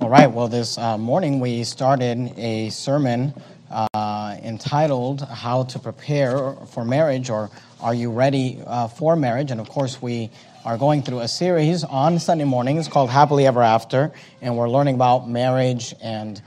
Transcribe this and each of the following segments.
All right, well, this uh, morning we started a sermon uh, entitled How to Prepare for Marriage or Are You Ready uh, for Marriage? And of course, we are going through a series on Sunday mornings called Happily Ever After, and we're learning about marriage and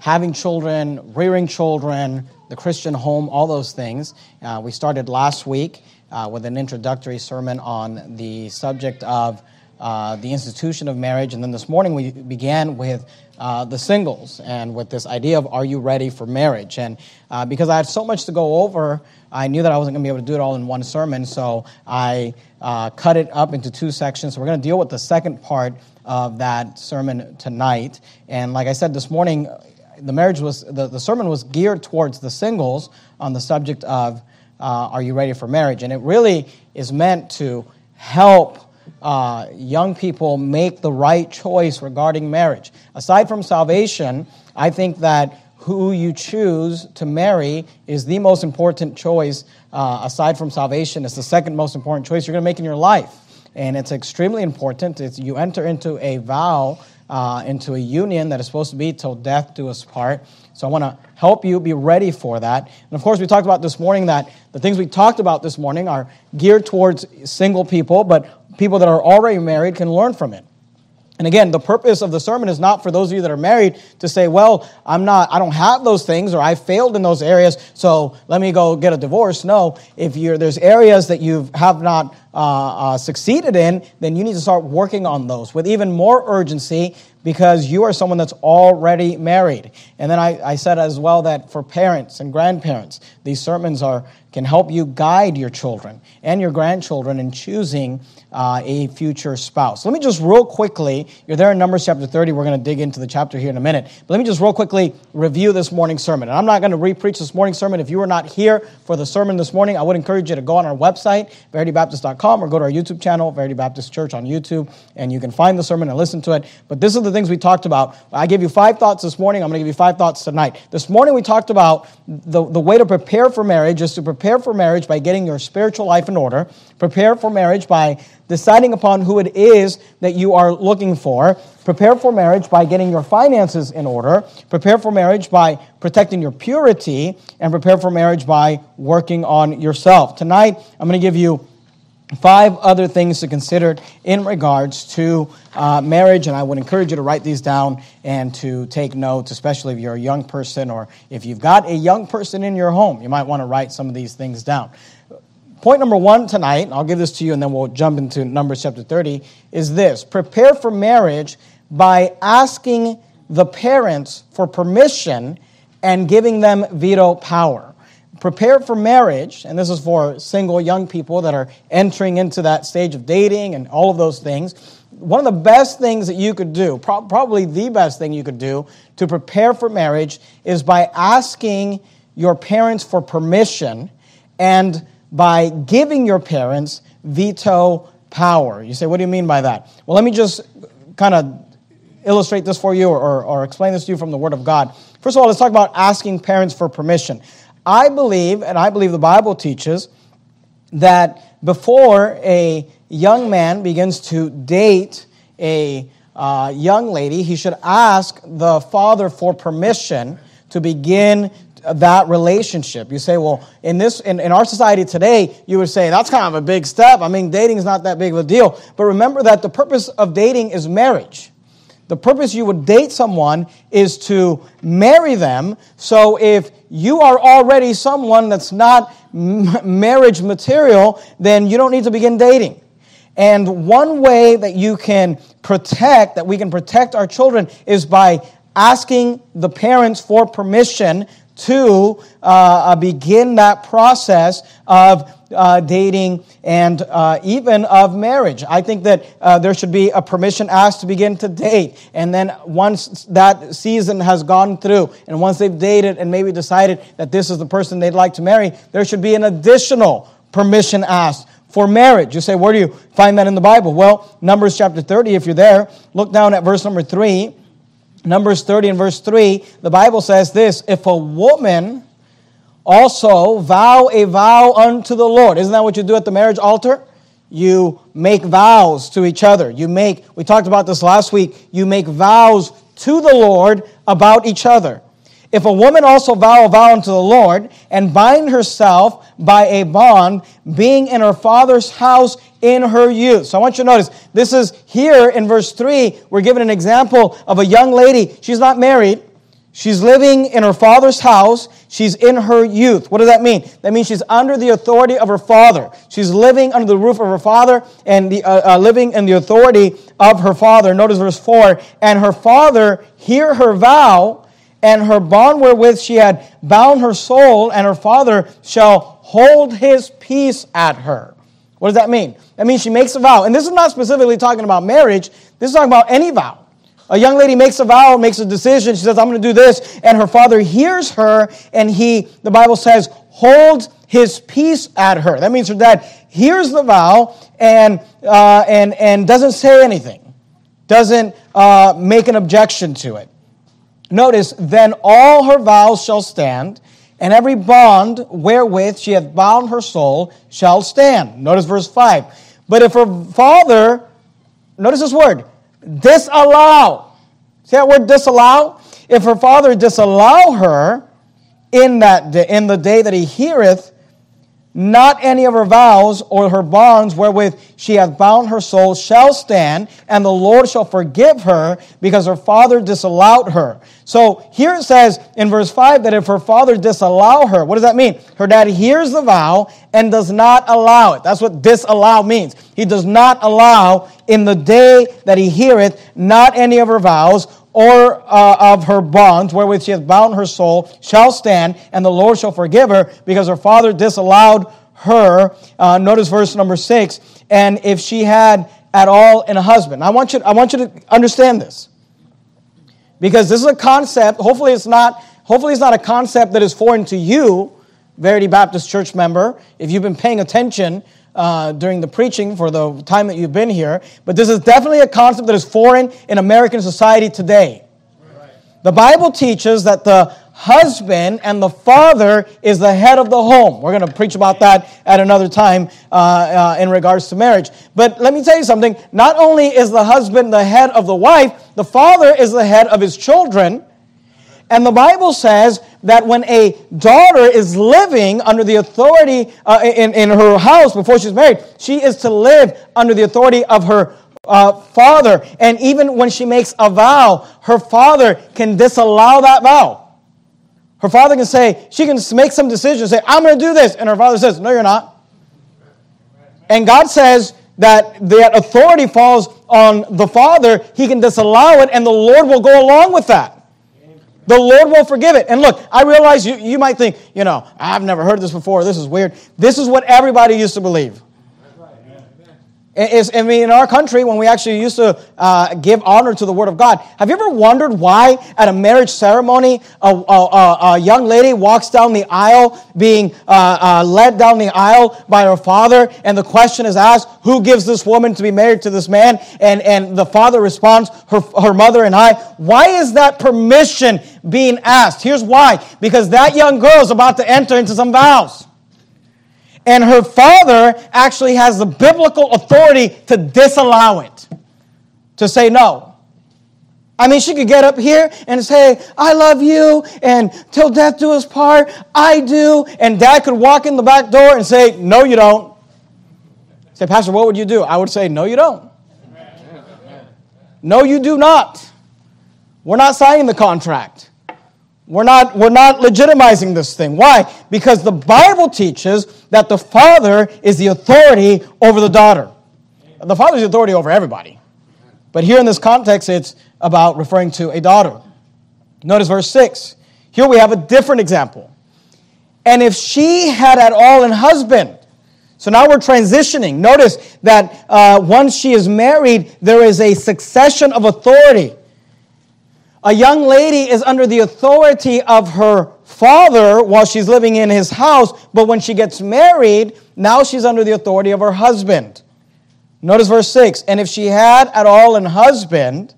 having children, rearing children, the Christian home, all those things. Uh, we started last week uh, with an introductory sermon on the subject of uh, the institution of marriage. And then this morning we began with uh, the singles and with this idea of are you ready for marriage? And uh, because I had so much to go over, I knew that I wasn't going to be able to do it all in one sermon, so I uh, cut it up into two sections. So we're going to deal with the second part of that sermon tonight. And like I said this morning, the marriage was the, the sermon was geared towards the singles on the subject of uh, are you ready for marriage? And it really is meant to help uh, young people make the right choice regarding marriage. Aside from salvation, I think that who you choose to marry is the most important choice. Uh, aside from salvation, it's the second most important choice you're going to make in your life. And it's extremely important. It's, you enter into a vow, uh, into a union that is supposed to be till death do us part. So I want to help you be ready for that. And of course, we talked about this morning that the things we talked about this morning are geared towards single people, but people that are already married can learn from it. And again, the purpose of the sermon is not for those of you that are married to say, well, I'm not, I don't have those things or I failed in those areas, so let me go get a divorce. No, if you're, there's areas that you have not uh, uh, succeeded in, then you need to start working on those with even more urgency because you are someone that's already married. And then I, I said as well that for parents and grandparents, these sermons are can help you guide your children and your grandchildren in choosing uh, a future spouse. Let me just real quickly, you're there in Numbers chapter 30. We're going to dig into the chapter here in a minute. But let me just real quickly review this morning's sermon. And I'm not going to repreach this morning's sermon. If you were not here for the sermon this morning, I would encourage you to go on our website, veritybaptist.com, or go to our YouTube channel, Verity Baptist Church on YouTube, and you can find the sermon and listen to it. But this is the things we talked about. I gave you five thoughts this morning. I'm going to give you five thoughts tonight. This morning we talked about the, the way to prepare for marriage is to prepare for marriage by getting your spiritual life in order, prepare for marriage by deciding upon who it is that you are looking for. Prepare for marriage by getting your finances in order. Prepare for marriage by protecting your purity. And prepare for marriage by working on yourself. Tonight, I'm going to give you five other things to consider in regards to uh, marriage, and I would encourage you to write these down and to take notes, especially if you're a young person or if you've got a young person in your home. You might want to write some of these things down. Point number one tonight, I'll give this to you and then we'll jump into Numbers chapter 30, is this prepare for marriage by asking the parents for permission and giving them veto power. Prepare for marriage, and this is for single young people that are entering into that stage of dating and all of those things. One of the best things that you could do, probably the best thing you could do to prepare for marriage, is by asking your parents for permission and by giving your parents veto power. You say, what do you mean by that? Well, let me just kind of illustrate this for you or, or, or, explain this to you from the Word of God. First of all, let's talk about asking parents for permission. I believe, and I believe the Bible teaches, that before a young man begins to date a uh, young lady, he should ask the father for permission to begin that relationship. You say, well, in this in, in our society today, you would say that's kind of a big step. I mean, dating is not that big of a deal. But remember that the purpose of dating is marriage. The purpose you would date someone is to marry them. So if you are already someone that's not marriage material, then you don't need to begin dating. And one way that you can protect, that we can protect our children, is by asking the parents for permission to uh, uh, begin that process of uh, dating and uh, even of marriage. I think that uh, there should be a permission asked to begin to date. And then once that season has gone through, and once they've dated and maybe decided that this is the person they'd like to marry, there should be an additional permission asked for marriage. You say, where do you find that in the Bible? Well, Numbers chapter 30, if you're there, look down at verse number 3. Numbers 30 and verse 3, the Bible says this If a woman also vow a vow unto the Lord, isn't that what you do at the marriage altar? You make vows to each other. You make, we talked about this last week, you make vows to the Lord about each other. If a woman also vow a vow unto the Lord and bind herself by a bond, being in her father's house in her youth. So I want you to notice this is here in verse 3, we're given an example of a young lady. She's not married. She's living in her father's house. She's in her youth. What does that mean? That means she's under the authority of her father. She's living under the roof of her father and the, uh, uh, living in the authority of her father. Notice verse 4 And her father hear her vow, and her bond wherewith she had bound her soul, and her father shall hold his peace at her. What does that mean? That means she makes a vow. And this is not specifically talking about marriage, this is talking about any vow. A young lady makes a vow, makes a decision. She says, I'm going to do this. And her father hears her, and he, the Bible says, holds his peace at her. That means her dad hears the vow and, uh, and, and doesn't say anything, doesn't uh, make an objection to it. Notice, then all her vows shall stand, and every bond wherewith she hath bound her soul shall stand. Notice verse 5. But if her father, notice this word, disallow. See that word disallow? If her father disallow her in that day, in the day that he heareth, not any of her vows or her bonds wherewith she hath bound her soul shall stand, and the Lord shall forgive her because her father disallowed her. So here it says in verse 5 that if her father disallow her, what does that mean? Her dad hears the vow and does not allow it. That's what disallow means. He does not allow in the day that he heareth not any of her vows or uh, of her bonds wherewith she hath bound her soul shall stand, and the Lord shall forgive her because her father disallowed her. Uh, notice verse number six. And if she had at all in a husband, I want you. I want you to understand this because this is a concept. Hopefully, it's not. Hopefully, it's not a concept that is foreign to you, Verity Baptist Church member. If you've been paying attention uh, during the preaching for the time that you've been here, but this is definitely a concept that is foreign in American society today. The Bible teaches that the husband and the father is the head of the home. We're going to preach about that at another time uh, uh, in regards to marriage. But let me tell you something. Not only is the husband the head of the wife, the father is the head of his children. And the Bible says that when a daughter is living under the authority uh, in, in her house before she's married, she is to live under the authority of her uh, father. And even when she makes a vow, her father can disallow that vow. Her father can say, she can make some decision, say, I'm going to do this. And her father says, No, you're not. And God says that that authority falls on the father. He can disallow it, and the Lord will go along with that. The Lord will forgive it. And look, I realize you, you might think, you know, I've never heard this before. This is weird. This is what everybody used to believe. I mean, in our country, when we actually used to uh, give honor to the Word of God, have you ever wondered why at a marriage ceremony a, a, a young lady walks down the aisle being uh, uh, led down the aisle by her father, and the question is asked, Who gives this woman to be married to this man? And, and the father responds, her, her mother and I. Why is that permission being asked? Here's why because that young girl is about to enter into some vows. And her father actually has the biblical authority to disallow it, to say no. I mean, she could get up here and say, I love you, and till death do us part, I do. And dad could walk in the back door and say, No, you don't. Say, Pastor, what would you do? I would say, No, you don't. No, you do not. We're not signing the contract. We're not, we're not legitimizing this thing. Why? Because the Bible teaches that the father is the authority over the daughter. The father is the authority over everybody. But here in this context, it's about referring to a daughter. Notice verse 6. Here we have a different example. And if she had at all an husband, so now we're transitioning. Notice that uh, once she is married, there is a succession of authority. A young lady is under the authority of her father while she's living in his house, but when she gets married, now she's under the authority of her husband. Notice verse 6 And if she had at all an husband,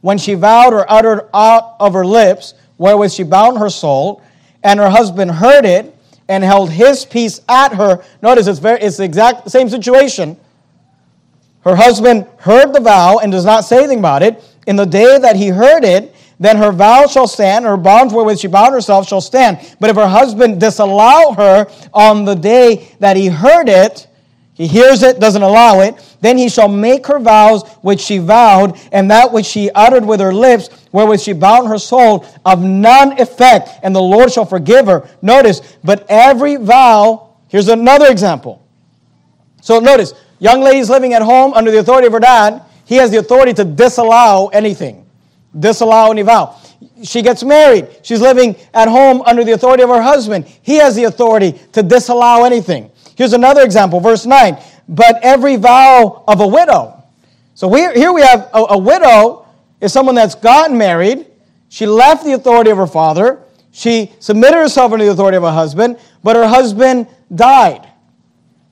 when she vowed or uttered out of her lips, wherewith she bound her soul, and her husband heard it and held his peace at her. Notice it's, very, it's the exact same situation. Her husband heard the vow and does not say anything about it, in the day that he heard it, then her vow shall stand, her bonds wherewith she bound herself shall stand. But if her husband disallow her on the day that he heard it, he hears it, doesn't allow it, then he shall make her vows which she vowed, and that which she uttered with her lips, wherewith she bound her soul, of none effect, and the Lord shall forgive her. Notice, but every vow, here's another example. So notice, young ladies living at home under the authority of her dad, he has the authority to disallow anything, disallow any vow. She gets married. She's living at home under the authority of her husband. He has the authority to disallow anything. Here's another example, verse 9. But every vow of a widow. So we, here we have a, a widow is someone that's gotten married. She left the authority of her father. She submitted herself under the authority of her husband, but her husband died.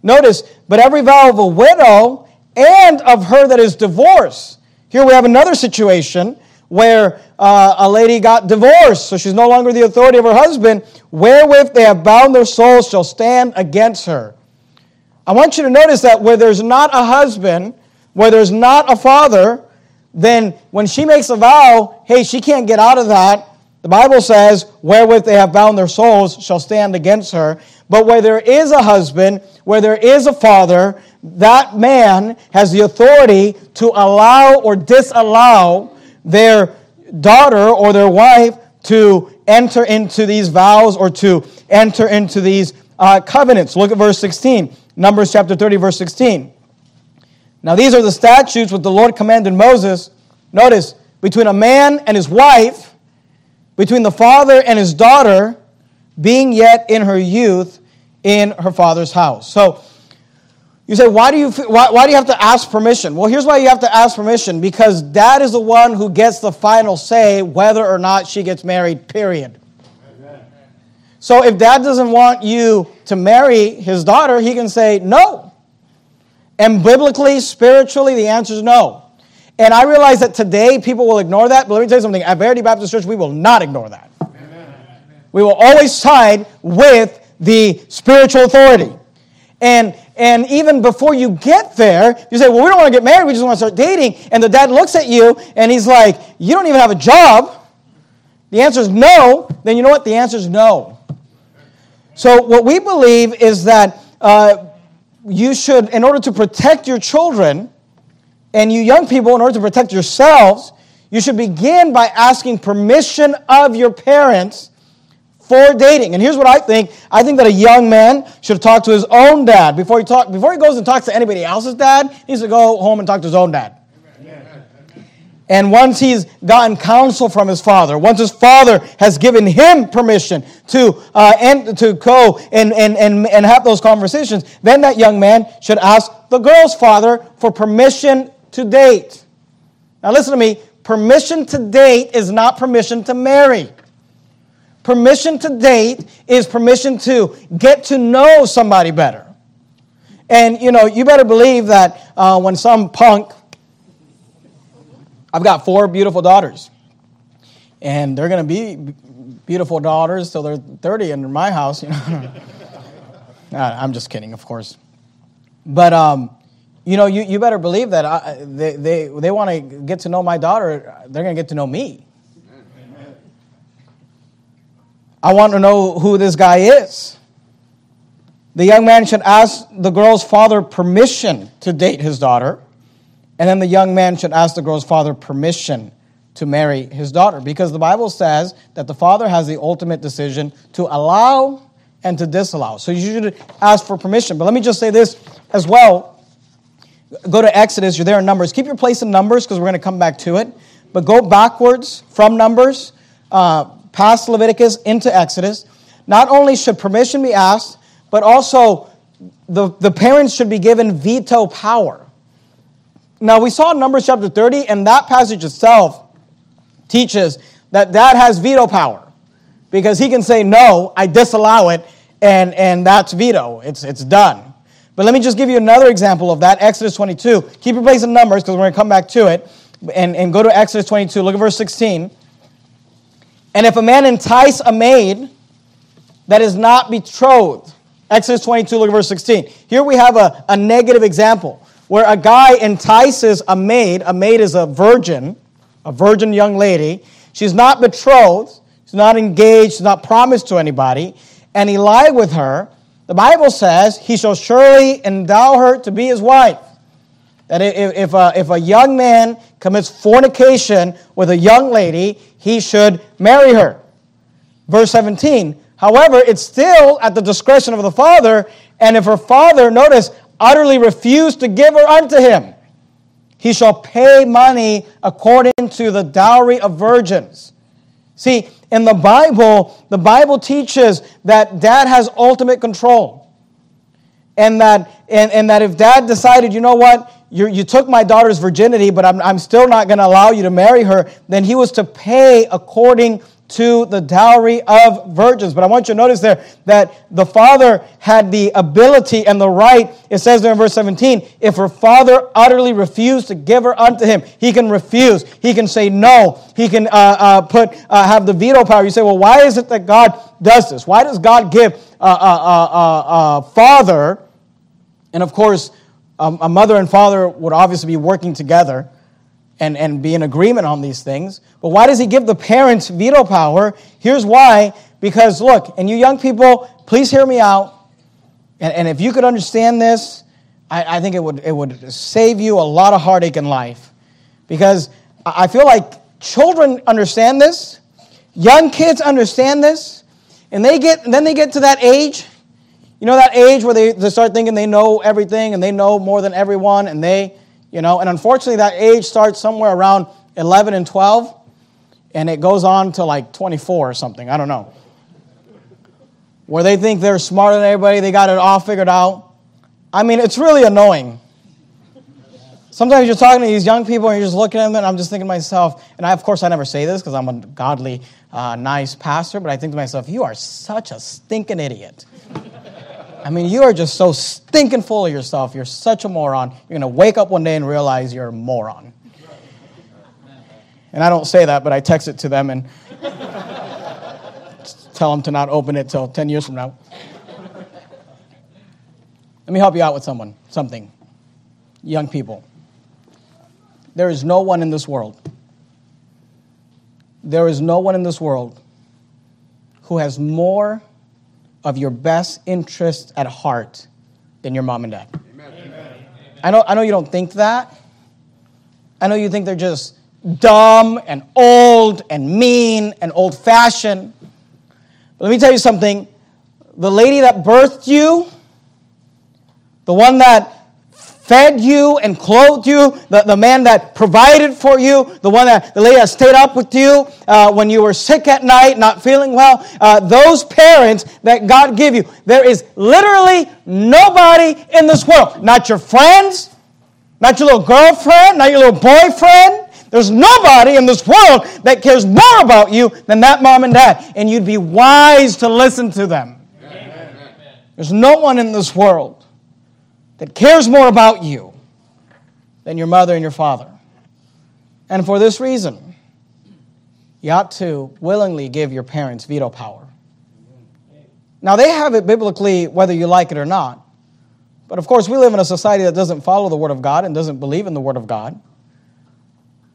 Notice, but every vow of a widow and of her that is divorced. Here we have another situation where uh, a lady got divorced, so she's no longer the authority of her husband, wherewith they have bound their souls shall stand against her. I want you to notice that where there's not a husband, where there's not a father, then when she makes a vow, hey, she can't get out of that. The Bible says, wherewith they have bound their souls shall stand against her. But where there is a husband, where there is a father, that man has the authority to allow or disallow their daughter or their wife to enter into these vows or to enter into these uh, covenants. Look at verse 16, Numbers chapter 30, verse 16. Now, these are the statutes which the Lord commanded Moses. Notice, between a man and his wife, between the father and his daughter, being yet in her youth in her father's house. So, you say, why do you, why, why do you have to ask permission? Well, here's why you have to ask permission because dad is the one who gets the final say whether or not she gets married, period. Amen. So if dad doesn't want you to marry his daughter, he can say no. And biblically, spiritually, the answer is no. And I realize that today people will ignore that, but let me tell you something. At Verity Baptist Church, we will not ignore that. Amen. We will always side with the spiritual authority. And, and even before you get there, you say, well, we don't want to get married, we just want to start dating. And the dad looks at you and he's like, you don't even have a job. The answer is no. Then you know what? The answer is no. So, what we believe is that uh, you should, in order to protect your children, and you young people, in order to protect yourselves, you should begin by asking permission of your parents for dating. And here's what I think. I think that a young man should talk to his own dad before he talk before he goes and talks to anybody else's dad. He needs to go home and talk to his own dad. And once he's gotten counsel from his father, once his father has given him permission to, uh, and, to go and, and, and, and have those conversations, then that young man should ask the girl's father for permission to date. Now, listen to me permission to date is not permission to marry. Permission to date is permission to get to know somebody better. And, you know, you better believe that uh, when some punk, I've got four beautiful daughters, and they're to be beautiful daughters till they're 30 in my house, you know. I'm just kidding, of course. But, um, you know, you, you better believe that I, they, they, they want to get to know my daughter, they're to get to know me. I want to know who this guy is. The young man should ask the girl's father permission to date his daughter, and then the young man should ask the girl's father permission to marry his daughter because the Bible says that the father has the ultimate decision to allow and to disallow. So you should ask for permission. But let me just say this as well. Go to Exodus, you're there in Numbers. Keep your place in Numbers because we're going to come back to it. But go backwards from Numbers. Uh, past Leviticus into Exodus, not only should permission be asked, but also the, the parents should be given veto power. Now, we saw Numbers chapter 30, and that passage itself teaches that dad has veto power because he can say, No, I disallow it, and, and that's veto. It's, it's done. But let me just give you another example of that Exodus 22. Keep your place in Numbers because we're going to come back to it. And, and go to Exodus 22. Look at verse 16. And if a man entice a maid that is not betrothed, Exodus 22, look at verse 16. Here we have a, a negative example where a guy entices a maid, a maid is a virgin, a virgin young lady. She's not betrothed, she's not engaged, she's not promised to anybody, and he lied with her. The Bible says he shall surely endow her to be his wife. That if, if, a, if a young man commits fornication with a young lady, he should marry her. Verse 17. However, it's still at the discretion of the father, and if her father, notice, utterly refused to give her unto him, he shall pay money according to the dowry of virgins. See, in the Bible, the Bible teaches that dad has ultimate control. And that, and, and that if dad decided, you know what, you you took my daughter's virginity, but I'm, I'm still not going to allow you to marry her, then he was to pay according to the dowry of virgins. But I want you to notice there that the father had the ability and the right. It says there in verse 17, if her father utterly refused to give her unto him, he can refuse. He can say no. He can uh, uh, put uh, have the veto power. You say, well, why is it that God does this? Why does God give a, a, a father, and of course, um, a mother and father would obviously be working together and, and be in agreement on these things. But why does he give the parents veto power? Here's why. Because look, and you young people, please hear me out. And, and if you could understand this, I, I think it would, it would save you a lot of heartache in life. Because I feel like children understand this, young kids understand this, and they get, and then they get to that age, you know, that age where they, they start thinking they know everything and they know more than everyone, and they, you know, and unfortunately, that age starts somewhere around 11 and 12, and it goes on to like 24 or something. I don't know. Where they think they're smarter than everybody, they got it all figured out. I mean, it's really annoying. Sometimes you're talking to these young people and you're just looking at them, and I'm just thinking to myself, and I, of course, I never say this because I'm a godly, uh, nice pastor, but I think to myself, you are such a stinking idiot. I mean, you are just so stinking full of yourself. You're such a moron. You're going to wake up one day and realize you're a moron. And I don't say that, but I text it to them and tell them to not open it till 10 years from now. Let me help you out with someone, something. Young people. There is no one in this world. There is no one in this world who has more of your best interest at heart than your mom and dad. Amen. I know, I know you don't think that. I know you think they're just dumb and old and mean and old fashioned. But let me tell you something the lady that birthed you, the one that fed you and clothed you, the, the man that provided for you, the one that the lady that stayed up with you uh, when you were sick at night, not feeling well, uh, those parents that God gave you. There is literally nobody in this world, not your friends, not your little girlfriend, not your little boyfriend. There's nobody in this world that cares more about you than that mom and dad. And you'd be wise to listen to them. Amen. There's no one in this world that cares more about you than your mother and your father. And for this reason, you ought to willingly give your parents veto power. Now, they have it biblically whether you like it or not. But of course, we live in a society that doesn't follow the Word of God and doesn't believe in the Word of God.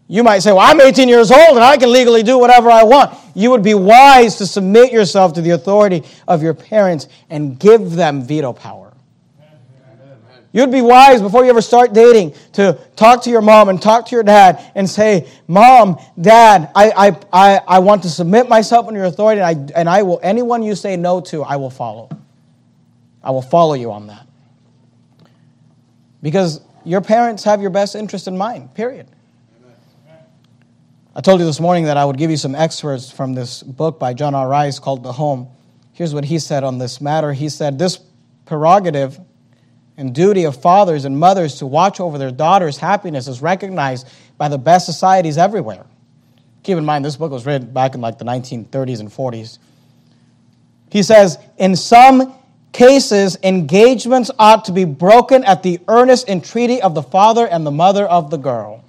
You might say, Well, I'm 18 years old and I can legally do whatever I want. You would be wise to submit yourself to the authority of your parents and give them veto power. You'd be wise before you ever start dating to talk to your mom and talk to your dad and say, Mom, Dad, I, I, I, I want to submit myself under your authority, and I, and I will, anyone you say no to, I will follow. I will follow you on that. Because your parents have your best interest in mind, period. I told you this morning that I would give you some excerpts from this book by John R. Rice called The Home. Here's what he said on this matter. He said, This prerogative and duty of fathers and mothers to watch over their daughters' happiness is recognized by the best societies everywhere. Keep in mind, this book was written back in like the 1930s and 40s. He says, in some cases, engagements ought to be broken at the earnest entreaty of the father and the mother of the girl.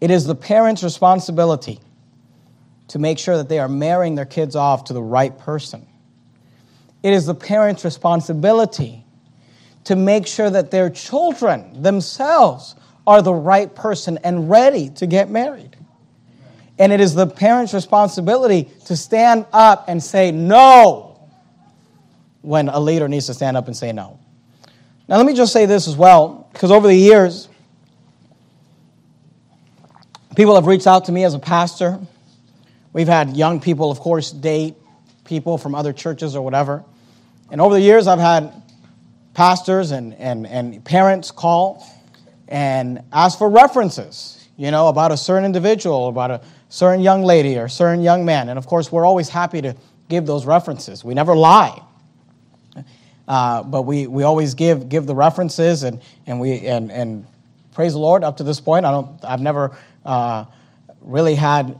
It is the parent's responsibility to make sure that they are marrying their kids off to the right person. It is the parent's responsibility to make sure that their children themselves are the right person and ready to get married. And it is the parent's responsibility to stand up and say no when a leader needs to stand up and say no. Now, let me just say this as well, because over the years, people have reached out to me as a pastor. We've had young people, of course, date people from other churches or whatever. And over the years, I've had pastors and, and, and parents call and ask for references, you know, about a certain individual, about a certain young lady or certain young man. And of course, we're always happy to give those references. We never lie. Uh, but we, we always give, give the references and, and, we, and, and praise the Lord up to this point. I don't, I've never uh, really had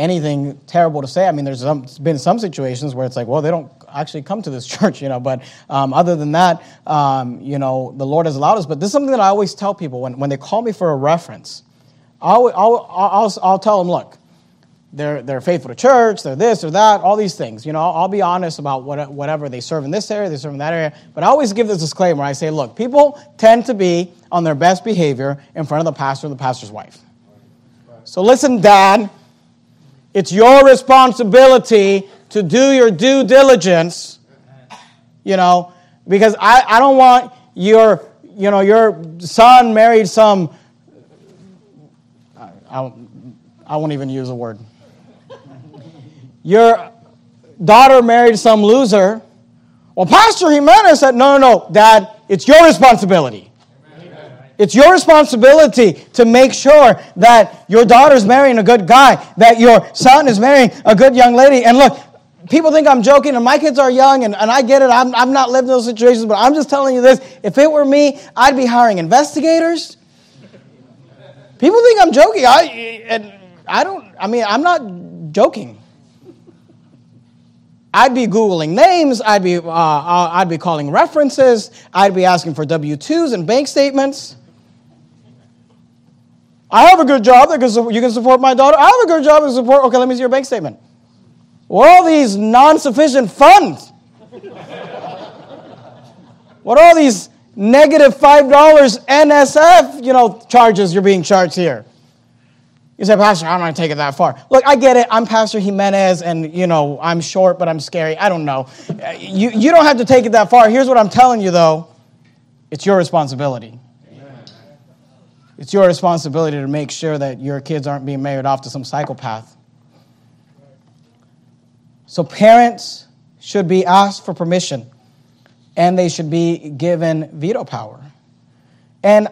anything terrible to say. I mean, there's some, been some situations where it's like, well, they don't actually come to this church, you know. But um, other than that, um, you know, the Lord has allowed us. But this is something that I always tell people when, when they call me for a reference. I'll, I'll, I'll, I'll tell them, look, they're, they're faithful to church, they're this or that, all these things. You know, I'll, I'll be honest about what, whatever they serve in this area, they serve in that area. But I always give this disclaimer. I say, look, people tend to be on their best behavior in front of the pastor and the pastor's wife. So listen, Dad, it's your responsibility to do your due diligence, you know, because I, I don't want your, you know, your son married some, I, I, I won't even use a word. Your daughter married some loser. Well, Pastor Jimenez said, no, no, no, Dad, it's your responsibility. It's your responsibility to make sure that your daughter's marrying a good guy, that your son is marrying a good young lady. And look, people think I'm joking, and my kids are young, and, and I get it. I'm, I've not lived in those situations, but I'm just telling you this. If it were me, I'd be hiring investigators. People think I'm joking. I, and I don't, I mean, I'm not joking. I'd be Googling names, I'd be, uh, uh I'd be calling references, I'd be asking for W 2s and bank statements. I have a good job that can, you can support my daughter. I have a good job to support. Okay, let me see your bank statement. What are all these non sufficient funds? what are all these negative $5 NSF you know, charges you're being charged here? You say, Pastor, I'm not take it that far. Look, I get it. I'm Pastor Jimenez, and you know I'm short, but I'm scary. I don't know. You, you don't have to take it that far. Here's what I'm telling you, though. It's your responsibility. It's your responsibility to make sure that your kids aren't being married off to some psychopath. So, parents should be asked for permission and they should be given veto power. And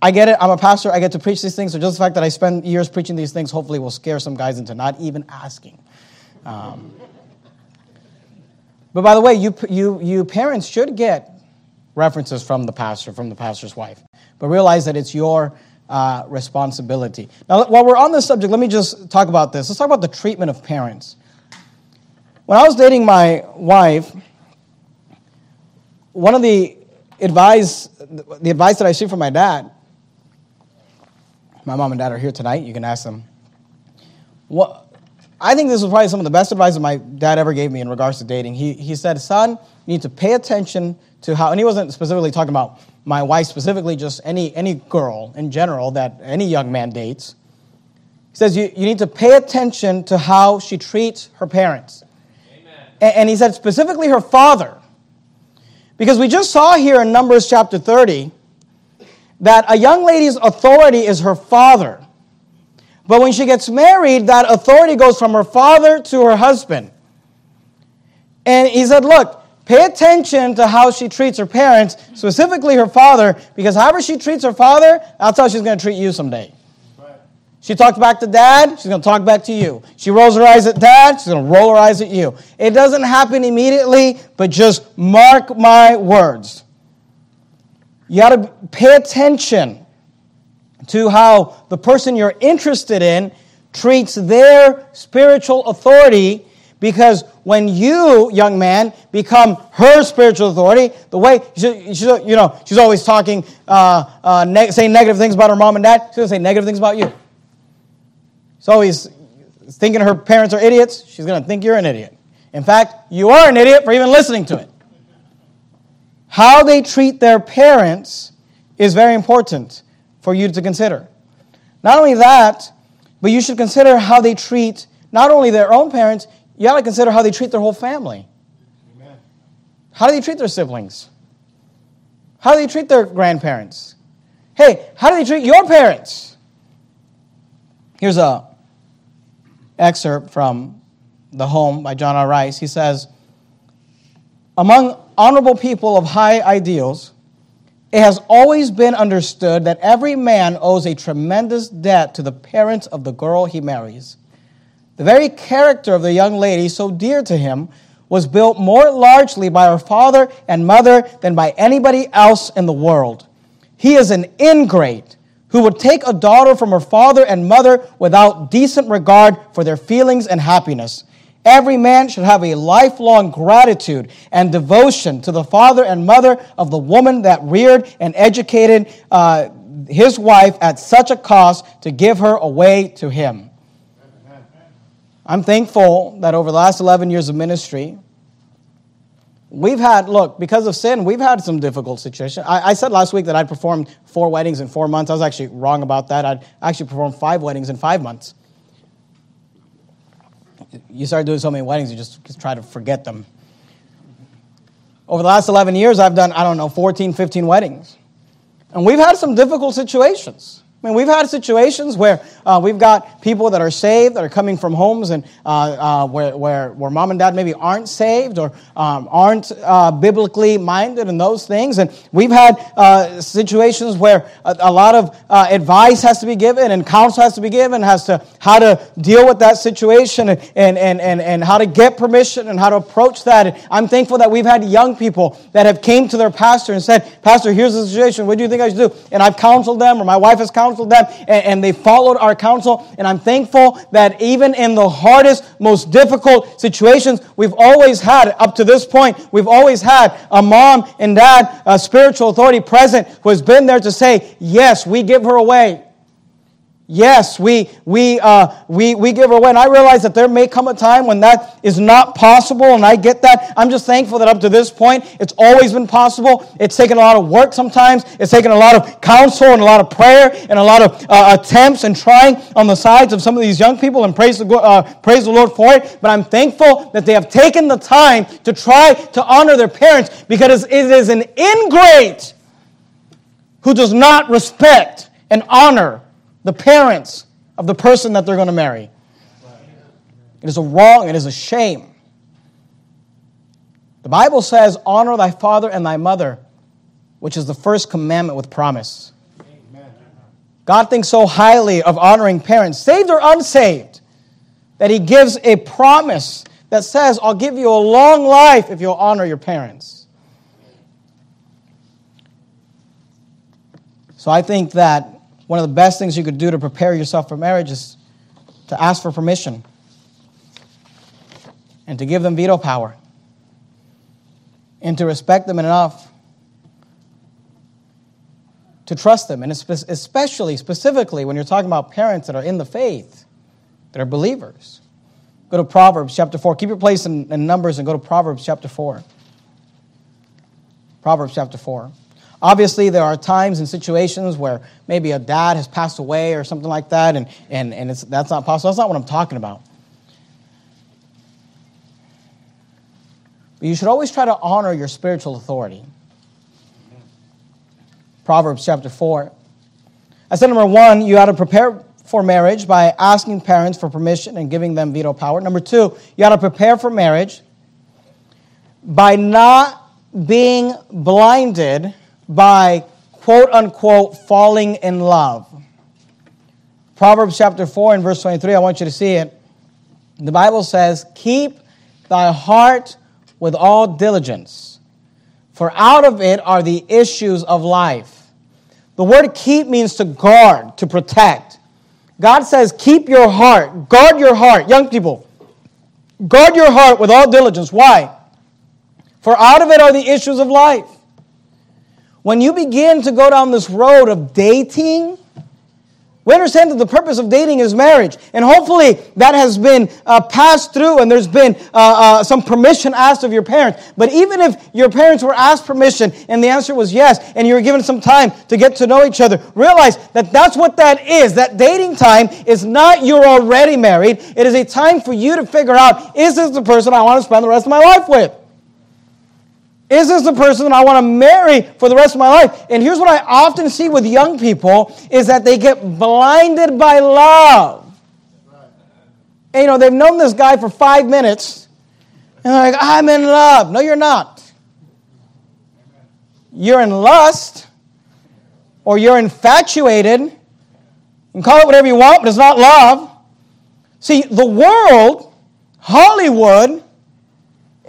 I get it, I'm a pastor, I get to preach these things, so just the fact that I spend years preaching these things hopefully will scare some guys into not even asking. Um, but by the way, you, you, you parents should get references from the pastor, from the pastor's wife. But realize that it's your uh, responsibility. Now, while we're on this subject, let me just talk about this. Let's talk about the treatment of parents. When I was dating my wife, one of the advice, the advice that I received from my dad, my mom and dad are here tonight. You can ask them. What, I think this was probably some of the best advice that my dad ever gave me in regards to dating. He, he said, son, you need to pay attention to how, and he wasn't specifically talking about my wife specifically, just any, any girl in general that any young man dates. He says you, you need to pay attention to how she treats her parents. And, and he said specifically her father. Because we just saw here in Numbers chapter 30 that a young lady's authority is her father. But when she gets married, that authority goes from her father to her husband. And he said, Look, Pay attention to how she treats her parents, specifically her father, because however she treats her father, that's how she's going to treat you someday. She talked back to dad, she's going to talk back to you. She rolls her eyes at dad, she's going to roll her eyes at you. It doesn't happen immediately, but just mark my words. You got to pay attention to how the person you're interested in treats their spiritual authority because when you, young man, become her spiritual authority, the way, she, she, you know, she's always talking, uh, uh, saying negative things about her mom and dad, she's going to say negative things about you. She's always thinking her parents are idiots, she's going to think you're an idiot. In fact, you are an idiot for even listening to it. How they treat their parents is very important. for you to consider. Not only that, but you should consider how they treat not only their own parents, you got to consider how they treat their whole family. Amen. How do they treat their siblings? How do they treat their grandparents? Hey, how do they treat your parents? Here's a excerpt from The Home by John R. Rice. He says, Among honorable people of high ideals, it has always been understood that every man owes a tremendous debt to the parents of the girl he marries. The very character of the young lady, so dear to him, was built more largely by her father and mother than by anybody else in the world. He is an ingrate who would take a daughter from her father and mother without decent regard for their feelings and happiness. Every man should have a lifelong gratitude and devotion to the father and mother of the woman that reared and educated uh, his wife at such a cost to give her away to him. I'm thankful that over the last 11 years of ministry, we've had, look, because of sin, we've had some difficult situations. I, I, said last week that I'd performed four weddings in four months. I was actually wrong about that. I'd actually performed five weddings in five months. You start doing so many weddings, you just, just try to forget them. Over the last 11 years, I've done, I don't know, 14, 15 weddings. And we've had some difficult situations. I mean, we've had situations where uh, we've got people that are saved that are coming from homes and uh, uh, where, where, where mom and dad maybe aren't saved or um, aren't uh, biblically minded and those things. And we've had uh, situations where a, a lot of uh, advice has to be given and counsel has to be given as to how to deal with that situation and, and, and, and, and how to get permission and how to approach that. And I'm thankful that we've had young people that have came to their pastor and said, Pastor, here's the situation. What do you think I should do? And I've counseled them or my wife has counseled counseled them and, and they followed our counsel. And I'm thankful that even in the hardest, most difficult situations, we've always had, up to this point, we've always had a mom and dad, a spiritual authority present who has been there to say, Yes, we give her away. Yes, we, we, uh, we, we give away. And I realize that there may come a time when that is not possible, and I get that. I'm just thankful that up to this point, it's always been possible. It's taken a lot of work sometimes, it's taken a lot of counsel and a lot of prayer and a lot of uh, attempts and trying on the sides of some of these young people, and praise the, uh, praise the Lord for it. But I'm thankful that they have taken the time to try to honor their parents because it is an ingrate who does not respect and honor the parents of the person that they're going to marry. It is a wrong, it is a shame. The Bible says, Honor thy father and thy mother, which is the first commandment with promise. God thinks so highly of honoring parents, saved or unsaved, that he gives a promise that says, I'll give you a long life if you'll honor your parents. So I think that one of the best things you could do to prepare yourself for marriage is to ask for permission and to give them veto power and to respect them enough to trust them. And especially, specifically, when you're talking about parents that are in the faith, that are believers. Go to Proverbs chapter 4. Keep your place in, in Numbers and go to Proverbs chapter 4. Proverbs chapter 4. Obviously, there are times and situations where maybe a dad has passed away or something like that, and, and, and that's not possible. That's not what I'm talking about. But you should always try to honor your spiritual authority. Proverbs chapter 4. I said, number one, you ought to prepare for marriage by asking parents for permission and giving them veto power. Number two, you ought to prepare for marriage by not being blinded by quote unquote falling in love. Proverbs chapter 4 and verse 23, I want you to see it. The Bible says, Keep thy heart with all diligence, for out of it are the issues of life. The word keep means to guard, to protect. God says, Keep your heart, guard your heart. Young people, guard your heart with all diligence. Why? For out of it are the issues of life. When you begin to go down this road of dating, We understand that the purpose of dating is marriage. And hopefully that has been uh, passed through and there's been uh, uh, some permission asked of your parents. But even if your parents were asked permission and the answer was yes, and you were given some time to get to know each other, realize that that's what that is. That dating time is not you're already married. It is a time for you to figure out is this the person I want to spend the rest of my life with? Is this the person that I want to marry for the rest of my life? And here's what I often see with young people is that they get blinded by love. And, you know, they've known this guy for five minutes, and they're like, I'm in love. No, you're not. You're in lust, or you're infatuated. You can call it whatever you want, but it's not love. See, the world, Hollywood,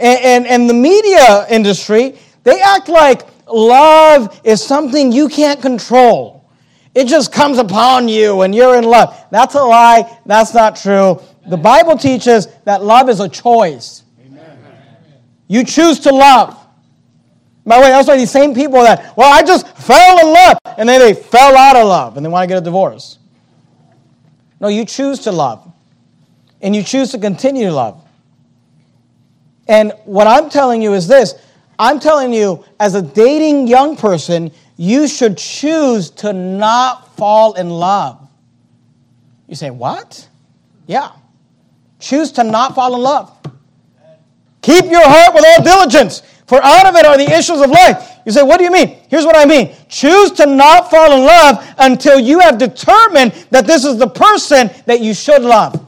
and, and, and the media industry, they act like love is something you can't control. It just comes upon you and you're in love. That's a lie. That's not true. The Bible teaches that love is a choice. Amen. You choose to love. By the way, that's why these same people that, well, I just fell in love, and then they fell out of love and they want to get a divorce. No, you choose to love. And you choose to continue to love. And what I'm telling you is this I'm telling you, as a dating young person, you should choose to not fall in love. You say, What? Yeah. Choose to not fall in love. Keep your heart with all diligence, for out of it are the issues of life. You say, What do you mean? Here's what I mean choose to not fall in love until you have determined that this is the person that you should love.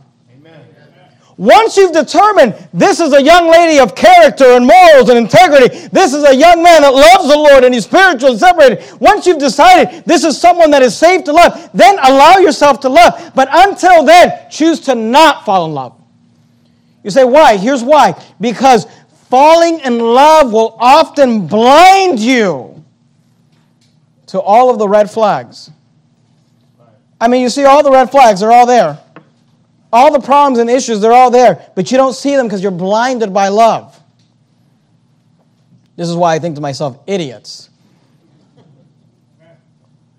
Once you've determined this is a young lady of character and morals and integrity, this is a young man that loves the Lord and he's spiritual and separated. Once you've decided this is someone that is safe to love, then allow yourself to love. But until then, choose to not fall in love. You say, why? Here's why. Because falling in love will often blind you to all of the red flags. I mean, you see all the red flags, they're all there. All the problems and issues, they're all there, but you don't see them because you're blinded by love. This is why I think to myself, idiots.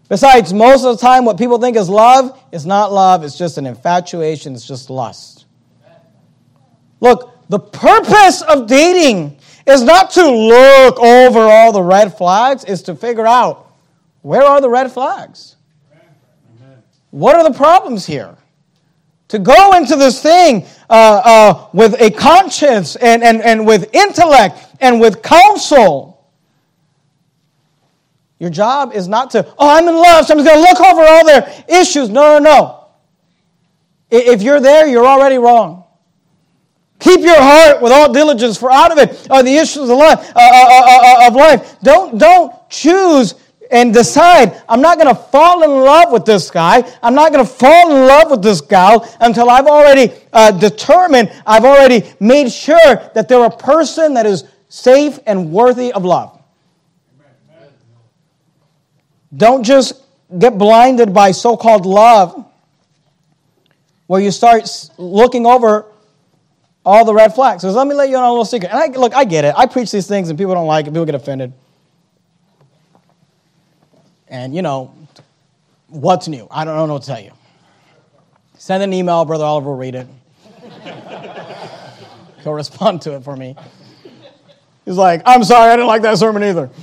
Besides, most of the time, what people think is love is not love, it's just an infatuation, it's just lust. Look, the purpose of dating is not to look over all the red flags, is to figure out where are the red flags? What are the problems here? To go into this thing uh, uh, with a conscience and, and, and with intellect and with counsel. Your job is not to, oh, I'm in love, so I'm just going to look over all their issues. No, no, no. If you're there, you're already wrong. Keep your heart with all diligence, for out of it are the issues of life. Uh, uh, uh, of life. Don't, don't choose and decide I'm not going to fall in love with this guy. I'm not going to fall in love with this gal until I've already uh, determined, I've already made sure that they're a person that is safe and worthy of love. Don't just get blinded by so called love where you start looking over all the red flags. So let me let you know a little secret. And I, look, I get it. I preach these things and people don't like it, people get offended. And, you know, what's new? I don't know what to tell you. Send an email, Brother Oliver will read it. He'll respond to it for me. He's like, I'm sorry, I didn't like that sermon either.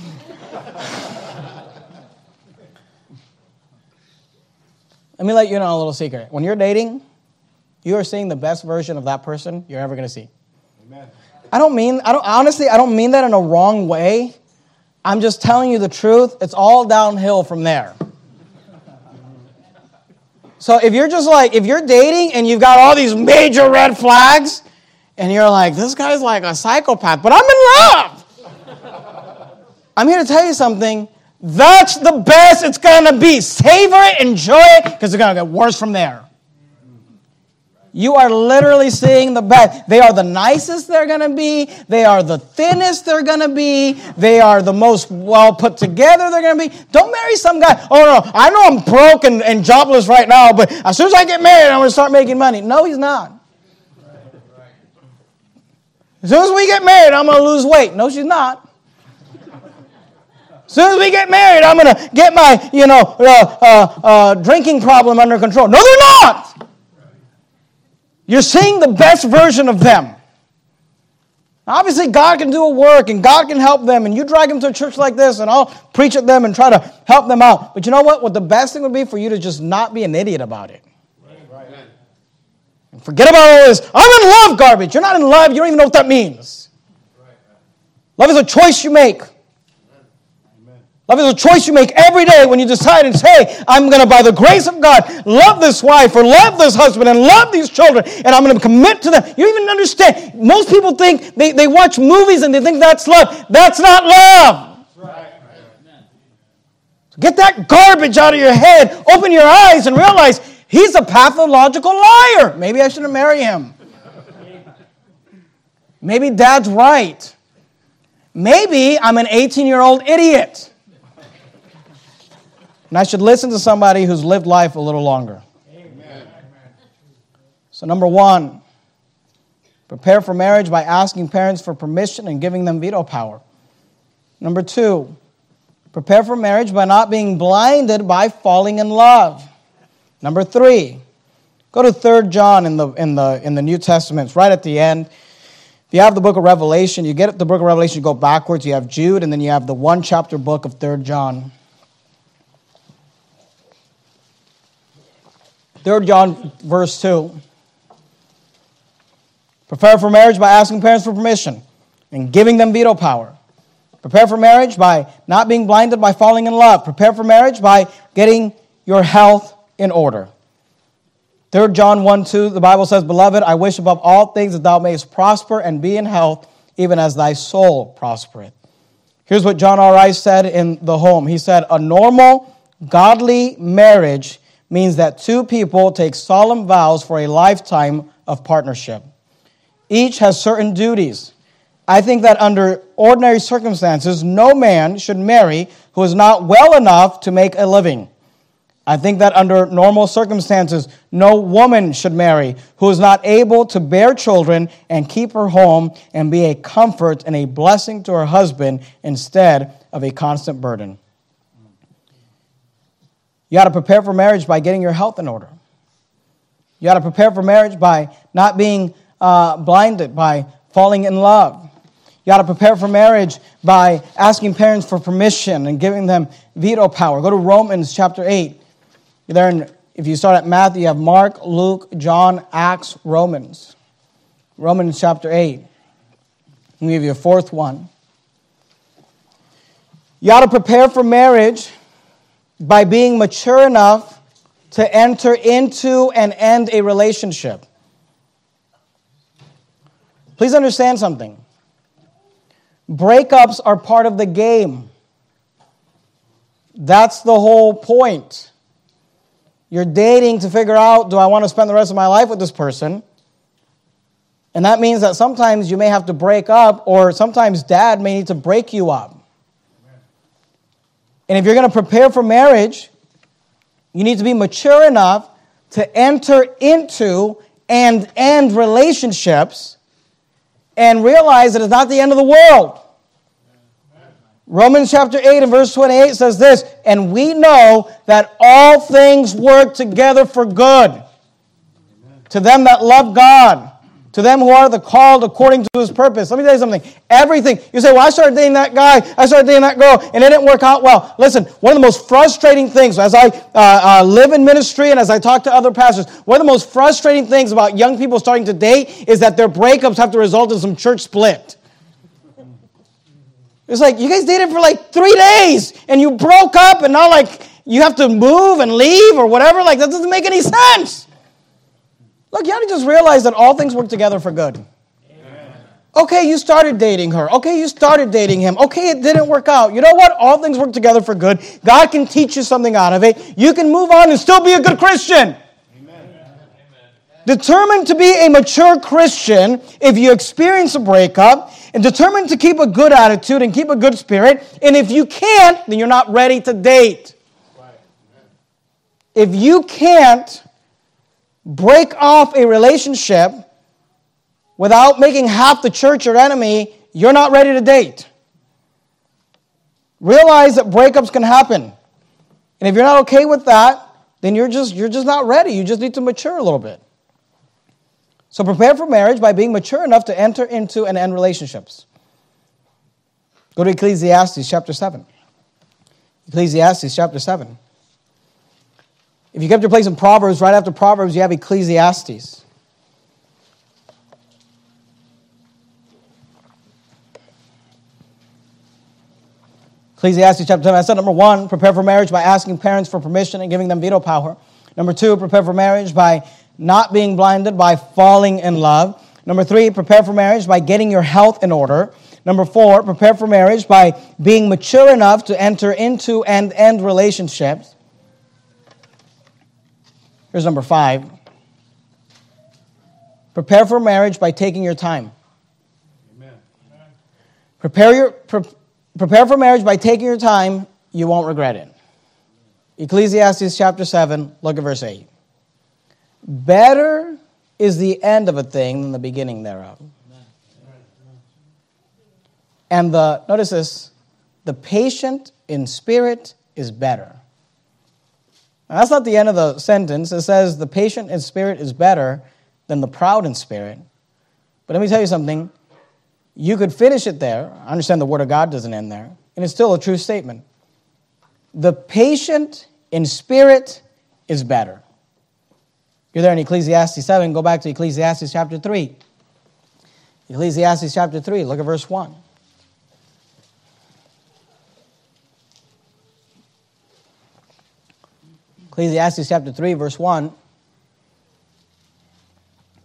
Let me let you know a little secret. When you're dating, you are seeing the best version of that person you're ever going to see. Amen. I don't mean, I don't, honestly, I don't mean that in a wrong way. I'm just telling you the truth. It's all downhill from there. So if you're just like, if you're dating and you've got all these major red flags, and you're like, this guy's like a psychopath, but I'm in love. I'm here to tell you something. That's the best it's gonna be. Savor it, enjoy it, because it's gonna get worse from there. You are literally seeing the best. They are the nicest they're going to be. They are the thinnest they're going to be. They are the most well put together they're going to be. Don't marry some guy. Oh, no, I know I'm broke and, and jobless right now, but as soon as I get married, I'm going to start making money. No, he's not. As soon as we get married, I'm going to lose weight. No, she's not. As soon as we get married, I'm going to get my, you know, uh, uh, uh, drinking problem under control. No, they're not. You're seeing the best version of them. Obviously, God can do a work and God can help them, and you drag them to a church like this, and I'll preach at them and try to help them out. But you know what? What the best thing would be for you to just not be an idiot about it. Right. Forget about all this. I'm in love garbage. You're not in love. You don't even know what that means. Love is a choice you make. Love is a choice you make every day when you decide and say, I'm going to, by the grace of God, love this wife or love this husband and love these children, and I'm going to commit to them. You even understand. Most people think they, they watch movies and they think that's love. That's not love. Right. Get that garbage out of your head. Open your eyes and realize he's a pathological liar. Maybe I shouldn't marry him. Maybe dad's right. Maybe I'm an 18 year old idiot. And I should listen to somebody who's lived life a little longer. Amen. So, number one, prepare for marriage by asking parents for permission and giving them veto power. Number two, prepare for marriage by not being blinded by falling in love. Number three, go to 3 John in the, in the, in the New Testament, it's right at the end. If you have the book of Revelation, you get the book of Revelation, you go backwards, you have Jude, and then you have the one chapter book of 3 John. 3 John, verse 2. Prepare for marriage by asking parents for permission and giving them veto power. Prepare for marriage by not being blinded by falling in love. Prepare for marriage by getting your health in order. 3 John 1 2, the Bible says, Beloved, I wish above all things that thou mayest prosper and be in health, even as thy soul prospereth. Here's what John R. Rice said in The Home. He said, A normal, godly marriage means that two people take solemn vows for a lifetime of partnership. Each has certain duties. I think that under ordinary circumstances, no man should marry who is not well enough to make a living. I think that under normal circumstances, no woman should marry who is not able to bear children and keep her home and be a comfort and a blessing to her husband instead of a constant burden. You got to prepare for marriage by getting your health in order. You got to prepare for marriage by not being uh, blinded, by falling in love. You got to prepare for marriage by asking parents for permission and giving them veto power. Go to Romans chapter 8. There in, if you start at Matthew, you have Mark, Luke, John, Acts, Romans. Romans chapter 8. I'll give you a fourth one. You got to prepare for marriage by being mature enough to enter into and end a relationship. Please understand something. Breakups are part of the game. That's the whole point. You're dating to figure out do I want to spend the rest of my life with this person? And that means that sometimes you may have to break up, or sometimes dad may need to break you up. And if you're going to prepare for marriage, you need to be mature enough to enter into and end relationships and realize that it's not the end of the world. Romans chapter 8 and verse 28 says this, and we know that all things work together for good to them that love God to them who are the called according to his purpose. Let me tell you something. Everything. You say, well, I started dating that guy, I started dating that girl, and it didn't work out well. Listen, one of the most frustrating things, as I uh, uh, live in ministry and as I talk to other pastors, one of the most frustrating things about young people starting to date is that their breakups have to result in some church split. It's like, you guys dated for like three days, and you broke up, and now, like, you have to move and leave or whatever. Like, that doesn't make any sense. Look, to just realize that all things work together for good. Amen. Okay, you started dating her. Okay, you started dating him. Okay, it didn't work out. You know what? All things work together for good. God can teach you something out of it. You can move on and still be a good Christian. Determined to be a mature Christian if you experience a breakup, and determined to keep a good attitude and keep a good spirit. And if you can't, then you're not ready to date. If you can't, break off a relationship without making half the church your enemy, you're not ready to date. Realize that breakups can happen. And if you're not okay with that, then you're just, you're just not ready. You just need to mature a little bit. So prepare for marriage by being mature enough to enter into and end relationships. Go to Ecclesiastes chapter 7. Ecclesiastes chapter 7. If you kept your place in Proverbs, right after Proverbs, you have Ecclesiastes. Ecclesiastes chapter 10. I said number one, prepare for marriage by asking parents for permission and giving them veto power. Number two, prepare for marriage by not being blinded by falling in love. Number three, prepare for marriage by getting your health in order. Number four, prepare for marriage by being mature enough to enter into and end relationships. Here's number five prepare for marriage by taking your time. Amen. Prepare, your, pre- prepare for marriage by taking your time, you won't regret it. Ecclesiastes chapter 7, look at verse 8. Better is the end of a thing than the beginning thereof. And the, notice this, the patient in spirit is better. Now, that's not the end of the sentence. It says the patient in spirit is better than the proud in spirit. But let me tell you something. You could finish it there. I understand the word of God doesn't end there. And it's still a true statement. The patient in spirit is better. You're there in Ecclesiastes 7, go back to Ecclesiastes chapter 3. Ecclesiastes chapter 3, look at verse 1. Ecclesiastes chapter 3, verse 1.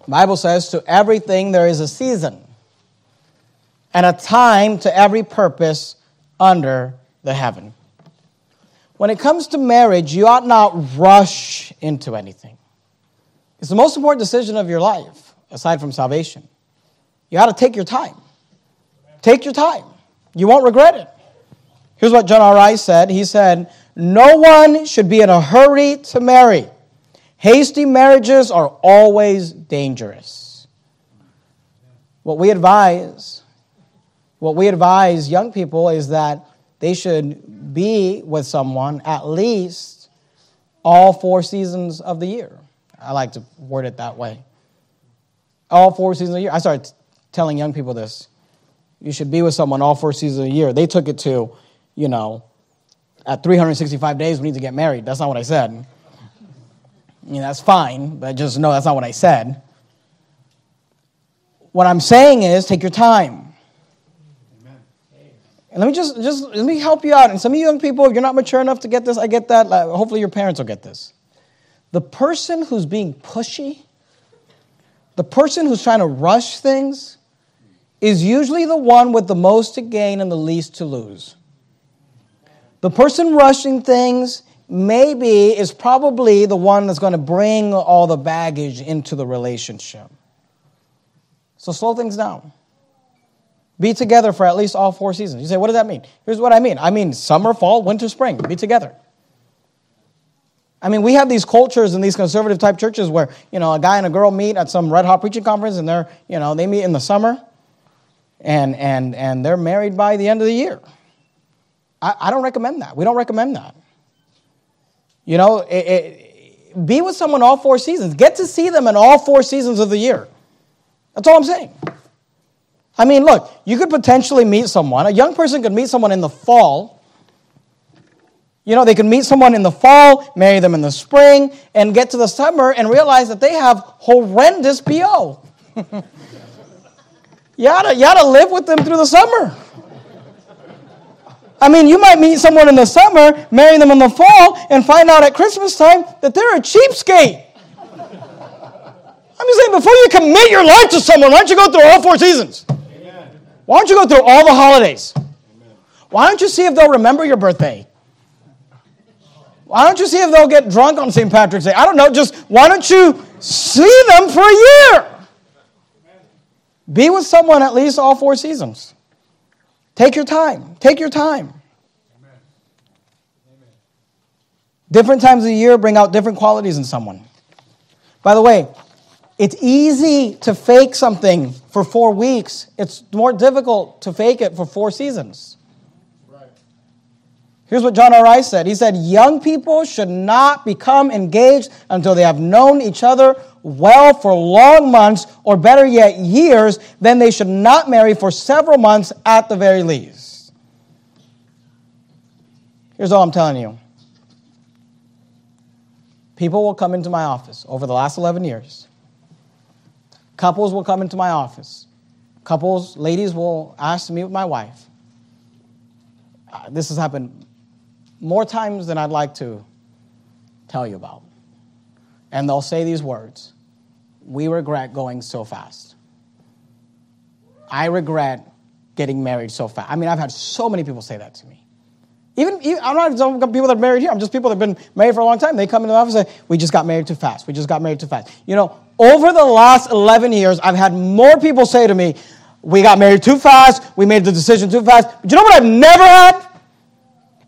The Bible says, To everything there is a season, and a time to every purpose under the heaven. When it comes to marriage, you ought not rush into anything. It's the most important decision of your life, aside from salvation. You ought to take your time. Take your time. You won't regret it. Here's what John R. Rice said He said, No one should be in a hurry to marry. Hasty marriages are always dangerous. What we advise, what we advise young people is that they should be with someone at least all four seasons of the year. I like to word it that way. All four seasons of the year. I started telling young people this. You should be with someone all four seasons of the year. They took it to, you know, at 365 days we need to get married. That's not what I said. I mean, that's fine, but just know that's not what I said. What I'm saying is take your time. And let me just, just let me help you out. And some of you young people, if you're not mature enough to get this, I get that. Hopefully your parents will get this. The person who's being pushy, the person who's trying to rush things, is usually the one with the most to gain and the least to lose. The person rushing things maybe is probably the one that's going to bring all the baggage into the relationship. So slow things down. Be together for at least all four seasons. You say, what does that mean? Here's what I mean I mean summer, fall, winter, spring. Be together. I mean, we have these cultures in these conservative type churches where, you know, a guy and a girl meet at some red hot preaching conference and they're, you know, they meet in the summer and, and, and they're married by the end of the year. I, I don't recommend that. We don't recommend that. You know, it, it, be with someone all four seasons. Get to see them in all four seasons of the year. That's all I'm saying. I mean, look, you could potentially meet someone, a young person could meet someone in the fall you know, they can meet someone in the fall, marry them in the spring, and get to the summer and realize that they have horrendous BO. you, to, you to live with them through the summer. I mean, you might meet someone in the summer, marry them in the fall, and find out at Christmas time that they're a cheapskate. I'm just saying, before you commit your life to someone, why don't you go through all four seasons? Amen. Why don't you go through all the holidays? Amen. Why don't you see if they'll remember your birthday? Why don't you see if they'll get drunk on St. Patrick's Day? I don't know. Just why don't you see them for a year? Be with someone at least all four seasons. Take your time. Take your time. Different times of the year bring out different qualities in someone. By the way, it's easy to fake something for four weeks. It's more difficult to fake it for four seasons. Here's what John R. Rice said. He said, Young people should not become engaged until they have known each other well for long months, or better yet, years. Then they should not marry for several months at the very least. Here's all I'm telling you people will come into my office over the last 11 years. Couples will come into my office. Couples, ladies will ask to meet with my wife. Uh, this has happened more times than I'd like to tell you about. And they'll say these words We regret going so fast. I regret getting married so fast. I mean, I've had so many people say that to me. Even, even I'm not talking people that are married here. I'm just people that have been married for a long time. They come into the office and say, "We just got married too fast. We just got married too fast." You know, over the last 11 years, I've had more people say to me, "We got married too fast. We made the decision too fast." But you know what I've never had?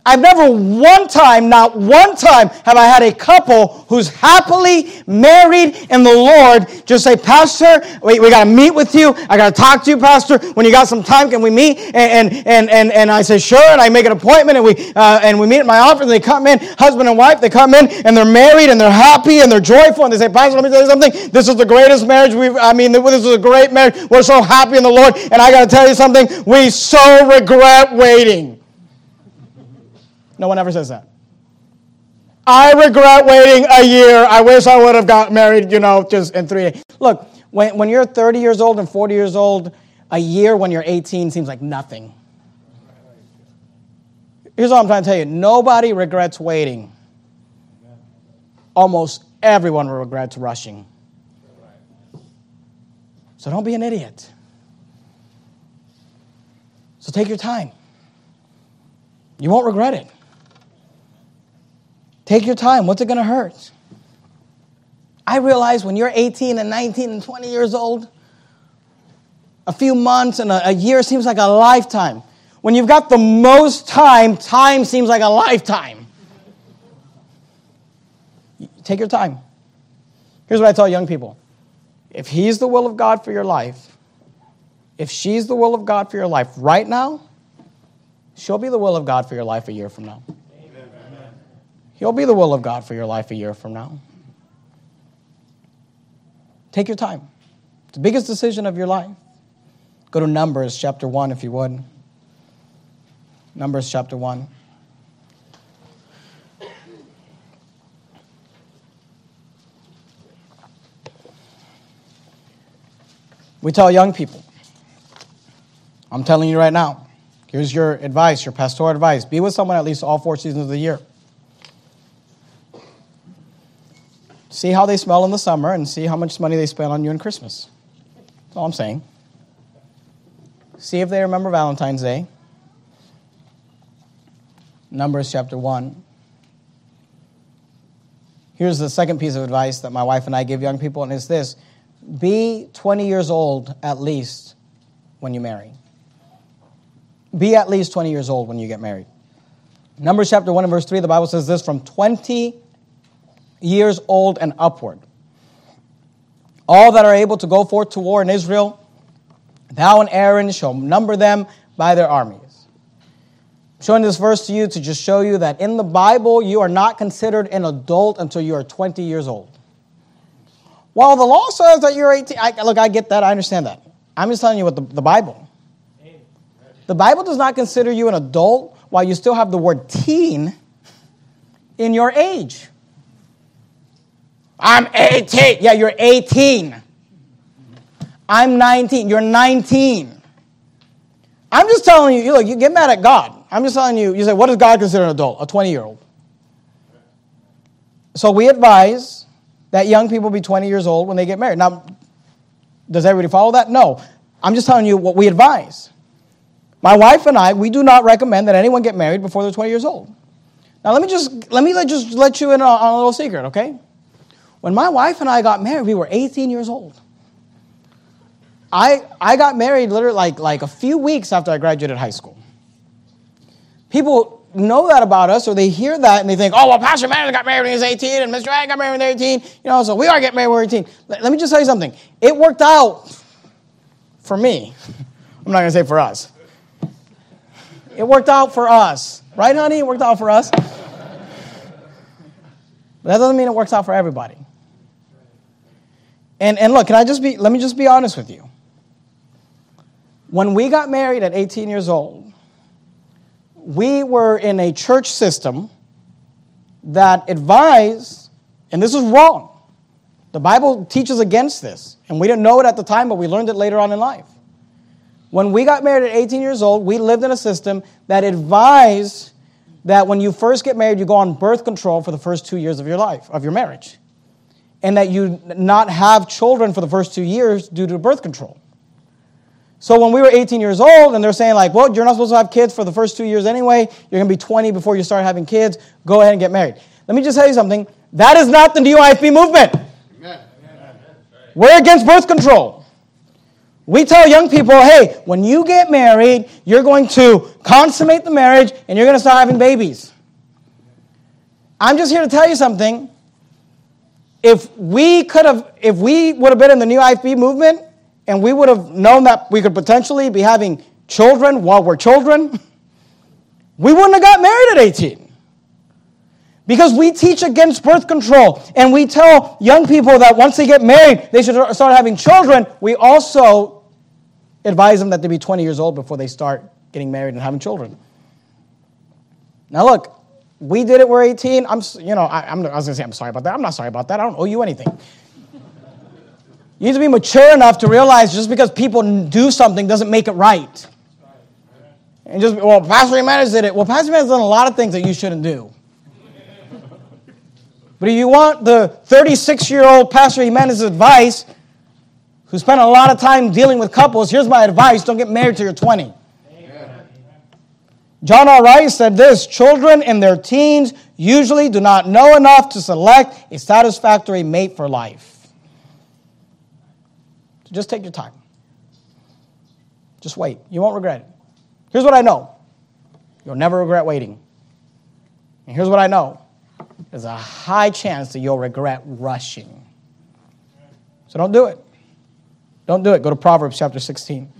I've never one time, not one time, have I had a couple who's happily married in the Lord just say, Pastor, we, we got to meet with you. I got to talk to you, Pastor. When you got some time, can we meet? And, and, and, and, I say, sure. And I make an appointment and we, uh, and we meet at my office and they come in, husband and wife, they come in and they're married and they're happy and they're joyful. And they say, Pastor, let me tell you something. This is the greatest marriage we've, I mean, this is a great marriage. We're so happy in the Lord. And I got to tell you something. We so regret waiting. No one ever says that. I regret waiting a year. I wish I would have got married, you know, just in three days. Look, when, when you're 30 years old and 40 years old, a year when you're 18 seems like nothing. Here's what I'm trying to tell you nobody regrets waiting. Almost everyone regrets rushing. So don't be an idiot. So take your time. You won't regret it. Take your time. What's it going to hurt? I realize when you're 18 and 19 and 20 years old, a few months and a, a year seems like a lifetime. When you've got the most time, time seems like a lifetime. Take your time. Here's what I tell young people if He's the will of God for your life, if she's the will of God for your life right now, she'll be the will of God for your life a year from now. He'll be the will of God for your life a year from now. Take your time. It's the biggest decision of your life. Go to Numbers chapter 1 if you would. Numbers chapter 1. We tell young people, I'm telling you right now, here's your advice, your pastoral advice. Be with someone at least all four seasons of the year. See how they smell in the summer and see how much money they spend on you in Christmas. That's all I'm saying. See if they remember Valentine's Day. Numbers chapter 1. Here's the second piece of advice that my wife and I give young people, and it's this be 20 years old at least when you marry. Be at least 20 years old when you get married. Numbers chapter 1 and verse 3, the Bible says this from 20 years old and upward. All that are able to go forth to war in Israel, thou and Aaron shall number them by their armies. I'm showing this verse to you to just show you that in the Bible, you are not considered an adult until you are 20 years old. Well, the law says that you're 18. I, look, I get that. I understand that. I'm just telling you what the, the Bible. The Bible does not consider you an adult while you still have the word teen in your age. I'm 18. Yeah, you're 18. I'm 19. You're 19. I'm just telling you, you look, you get mad at God. I'm just telling you, you say, what does God consider an adult? A 20 year old. So we advise that young people be 20 years old when they get married. Now, does everybody follow that? No. I'm just telling you what we advise. My wife and I, we do not recommend that anyone get married before they're 20 years old. Now, let me just let me let, just let you in on a little secret, okay? When my wife and I got married, we were 18 years old. I, I got married literally like, like a few weeks after I graduated high school. People know that about us, or they hear that and they think, oh, well, Pastor Madden got married when he was 18, and Mr. Ag got married when he was 18. You know, so we are getting married when we are 18. Let, let me just tell you something. It worked out for me. I'm not going to say for us. It worked out for us. Right, honey? It worked out for us. But that doesn't mean it works out for everybody. And, and look, can I just be, let me just be honest with you. When we got married at 18 years old, we were in a church system that advised, and this is wrong. The Bible teaches against this, and we didn't know it at the time, but we learned it later on in life. When we got married at 18 years old, we lived in a system that advised that when you first get married, you go on birth control for the first two years of your life, of your marriage, and that you not have children for the first two years due to birth control. So when we were 18 years old, and they're saying, like, well, you're not supposed to have kids for the first two years anyway, you're to be 20 before you start having kids, go ahead and get married. Let me just tell you something. That is not the new IFB movement. Amen. We're against birth control. We tell young people, hey, when you get married, you're going to consummate the marriage and you're going to start having babies. I'm just here to tell you something. If we could have, if we would have been in the new IFB movement, and we would have known that we could potentially be having children while we're children, we wouldn't have got married at 18. Because we teach against birth control and we tell young people that once they get married, they should start having children. We also advise them that they be 20 years old before they start getting married and having children. Now, look, we did it, we're 18. I'm, you know, I, I'm, I was to say, I'm sorry about that. I'm not sorry about that. I don't owe you anything. You need to be mature enough to realize just because people do something doesn't make it right. And just, well, Pastor Jimenez did it. Well, Pastor Jimenez done a lot of things that you shouldn't do. But if you want the 36 year old Pastor Jimenez's advice, who spent a lot of time dealing with couples, here's my advice don't get married till you're 20. John R. Rice said this Children in their teens usually do not know enough to select a satisfactory mate for life. So Just take your time. Just wait. You won't regret it. Here's what I know you'll never regret waiting. And here's what I know there's a high chance that you'll regret rushing. So don't do it. Don't do it. Go to Proverbs chapter 16.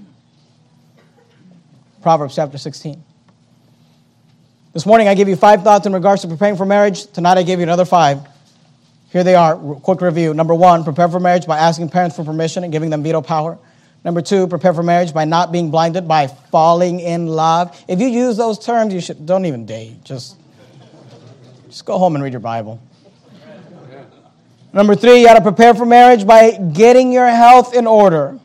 Proverbs chapter 16. This morning I gave you five thoughts in regards to preparing for marriage. Tonight I gave you another five. Here they are. Quick review. Number one, prepare for marriage by asking parents for permission and giving them veto power. Number two, prepare for marriage by not being blinded by falling in love. If you use those terms, you should don't even date. Just, just go home and read your Bible. Number three, you got to prepare for marriage by getting your health in order.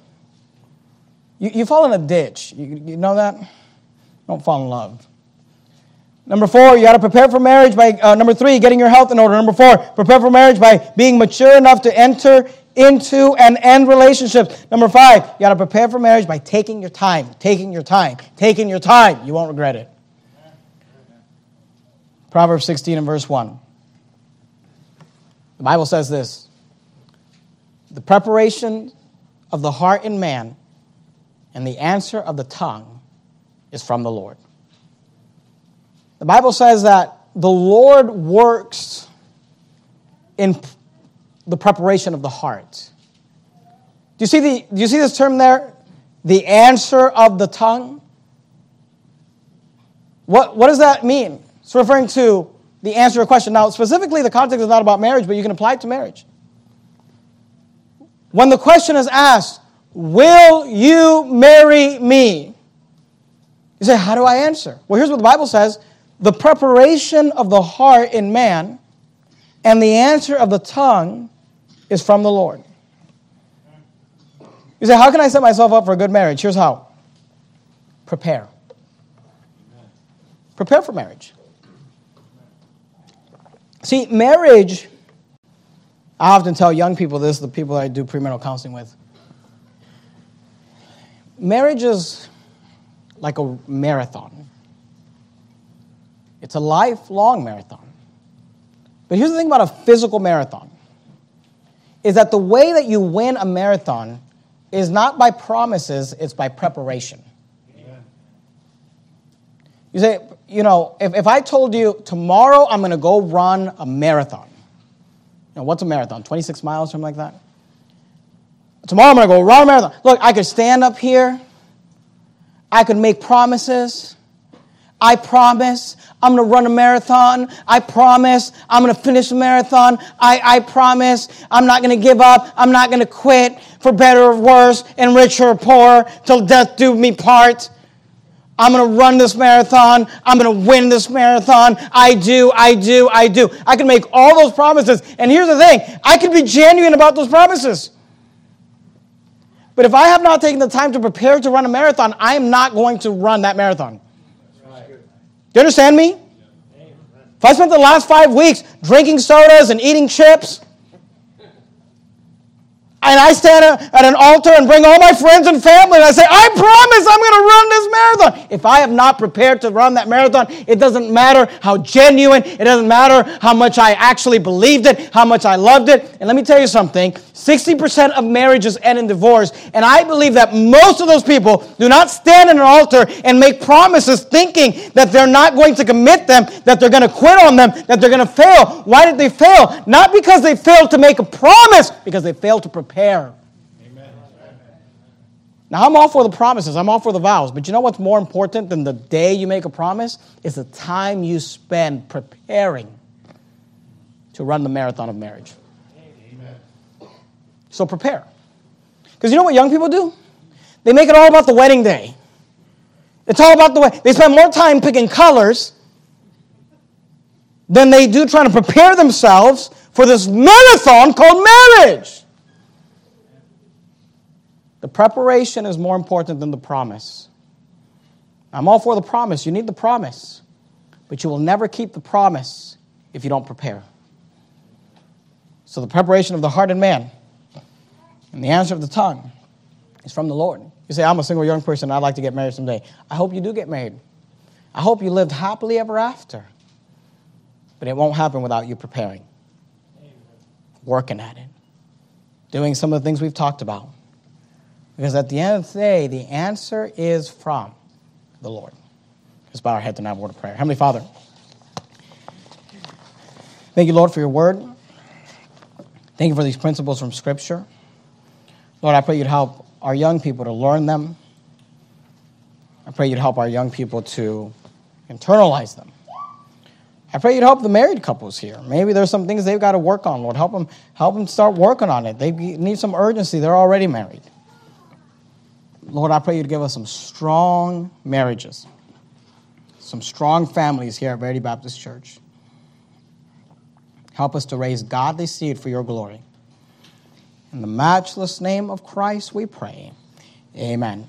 You, you fall in a ditch. You, you know that? Don't fall in love. Number four, you got to prepare for marriage by, uh, number three, getting your health in order. Number four, prepare for marriage by being mature enough to enter into and end relationships. Number five, you got to prepare for marriage by taking your time, taking your time, taking your time. You won't regret it. Proverbs 16 and verse 1. The Bible says this The preparation of the heart in man and the answer of the tongue is from the Lord. The Bible says that the Lord works in the preparation of the heart. Do you see, the, do you see this term there? The answer of the tongue? What, what does that mean? It's referring to the answer to a question. Now, specifically, the context is not about marriage, but you can apply it to marriage. When the question is asked, Will you marry me? You say, How do I answer? Well, here's what the Bible says the preparation of the heart in man and the answer of the tongue is from the Lord. You say, How can I set myself up for a good marriage? Here's how prepare. Prepare for marriage. See, marriage, I often tell young people this, the people that I do premarital counseling with. Marriage is like a marathon. It's a lifelong marathon. But here's the thing about a physical marathon is that the way that you win a marathon is not by promises, it's by preparation. You say, you know, if, if I told you tomorrow I'm going to go run a marathon, you know, what's a marathon? 26 miles, or something like that? Tomorrow I'm going to go run a marathon. Look, I could stand up here, I could make promises, I promise I'm going to run a marathon. I promise I'm going to finish a marathon. I, I promise I'm not going to give up. I'm not going to quit for better or worse, and rich or poor, till death do me part. I'm going to run this marathon. I'm going to win this marathon. I do, I do, I do. I can make all those promises. And here's the thing I can be genuine about those promises. But if I have not taken the time to prepare to run a marathon, I am not going to run that marathon. You understand me? If I spent the last five weeks drinking sodas and eating chips, and I stand at an altar and bring all my friends and family and I say, I promise I'm going to run this marathon. If I have not prepared to run that marathon, it doesn't matter how genuine, it doesn't matter how much I actually believed it, how much I loved it. And let me tell you something 60% of marriages end in divorce. And I believe that most of those people do not stand at an altar and make promises thinking that they're not going to commit them, that they're going to quit on them, that they're going to fail. Why did they fail? Not because they failed to make a promise, because they failed to prepare. Amen. Now, I'm all for the promises, I'm all for the vows, but you know what's more important than the day you make a promise? Is the time you spend preparing to run the marathon of marriage. So prepare. Because you know what young people do? They make it all about the wedding day. It's all about the way. They spend more time picking colors than they do trying to prepare themselves for this marathon called marriage. The preparation is more important than the promise. I'm all for the promise. You need the promise. But you will never keep the promise if you don't prepare. So, the preparation of the heart and man and the answer of the tongue is from the Lord. You say, I'm a single young person, I'd like to get married someday. I hope you do get married. I hope you lived happily ever after. But it won't happen without you preparing, working at it, doing some of the things we've talked about. Because at the end of the day, the answer is from the Lord. Let's bow our have a word of prayer. Heavenly Father, thank you, Lord, for your word. Thank you for these principles from Scripture. Lord, I pray you'd help our young people to learn them. I pray you'd help our young people to internalize them. I pray you'd help the married couples here. Maybe there's some things they've got to work on, Lord. Help them, help them start working on it. They need some urgency. They're already married. Lord, I pray you to give us some strong marriages, some strong families here at Verity Baptist Church. Help us to raise godly seed for your glory. In the matchless name of Christ, we pray. Amen.